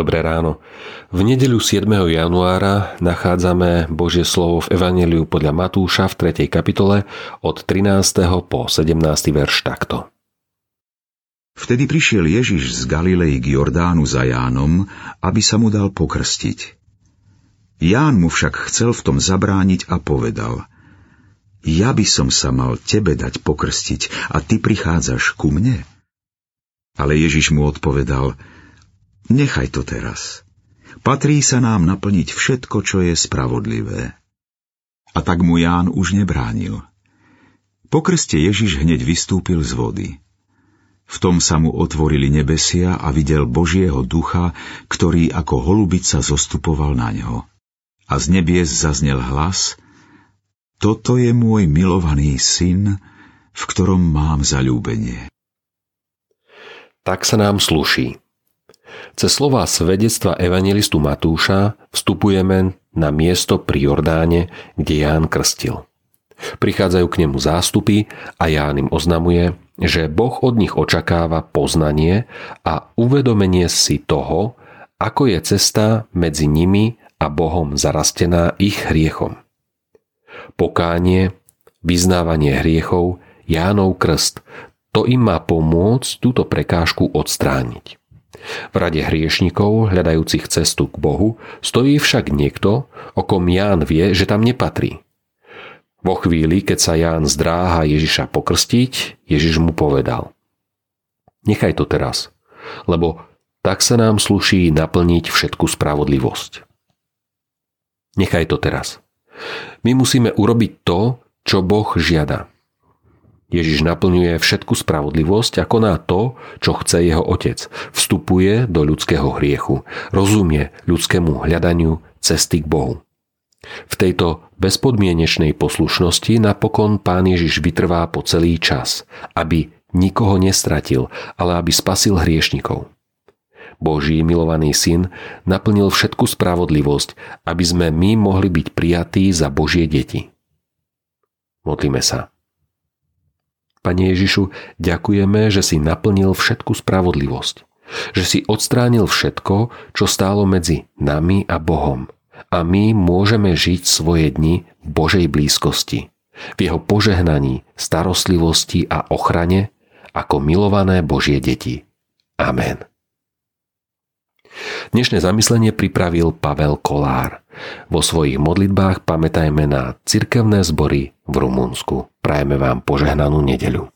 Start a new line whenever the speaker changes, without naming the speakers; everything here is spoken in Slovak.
Dobré ráno. V nedeľu 7. januára nachádzame Božie slovo v Evangeliu podľa Matúša v 3. kapitole od 13. po 17. verš takto.
Vtedy prišiel Ježiš z Galilei k Jordánu za Jánom, aby sa mu dal pokrstiť. Ján mu však chcel v tom zabrániť a povedal Ja by som sa mal tebe dať pokrstiť a ty prichádzaš ku mne? Ale Ježiš mu odpovedal Nechaj to teraz. Patrí sa nám naplniť všetko, čo je spravodlivé. A tak mu Ján už nebránil. Po krste Ježiš hneď vystúpil z vody. V tom sa mu otvorili nebesia a videl Božieho ducha, ktorý ako holubica zostupoval na ňo. A z nebies zaznel hlas Toto je môj milovaný syn, v ktorom mám zalúbenie.
Tak sa nám sluší. Cez slová svedectva evangelistu Matúša vstupujeme na miesto pri Jordáne, kde Ján krstil. Prichádzajú k nemu zástupy a Ján im oznamuje, že Boh od nich očakáva poznanie a uvedomenie si toho, ako je cesta medzi nimi a Bohom zarastená ich hriechom. Pokánie, vyznávanie hriechov, Jánov krst, to im má pomôcť túto prekážku odstrániť. V rade hriešnikov, hľadajúcich cestu k Bohu, stojí však niekto, o kom Ján vie, že tam nepatrí. Vo chvíli, keď sa Ján zdráha Ježiša pokrstiť, Ježiš mu povedal Nechaj to teraz, lebo tak sa nám sluší naplniť všetku spravodlivosť. Nechaj to teraz. My musíme urobiť to, čo Boh žiada. Ježiš naplňuje všetku spravodlivosť a koná to, čo chce jeho otec. Vstupuje do ľudského hriechu. Rozumie ľudskému hľadaniu cesty k Bohu. V tejto bezpodmienečnej poslušnosti napokon pán Ježiš vytrvá po celý čas, aby nikoho nestratil, ale aby spasil hriešnikov. Boží milovaný syn naplnil všetku spravodlivosť, aby sme my mohli byť prijatí za Božie deti. Modlíme sa. Pane Ježišu, ďakujeme, že si naplnil všetku spravodlivosť. Že si odstránil všetko, čo stálo medzi nami a Bohom. A my môžeme žiť svoje dni v Božej blízkosti. V jeho požehnaní, starostlivosti a ochrane ako milované Božie deti. Amen. Dnešné zamyslenie pripravil Pavel Kolár. Vo svojich modlitbách pamätajme na cirkevné zbory v Rumunsku. Prajeme vám požehnanú nedeľu.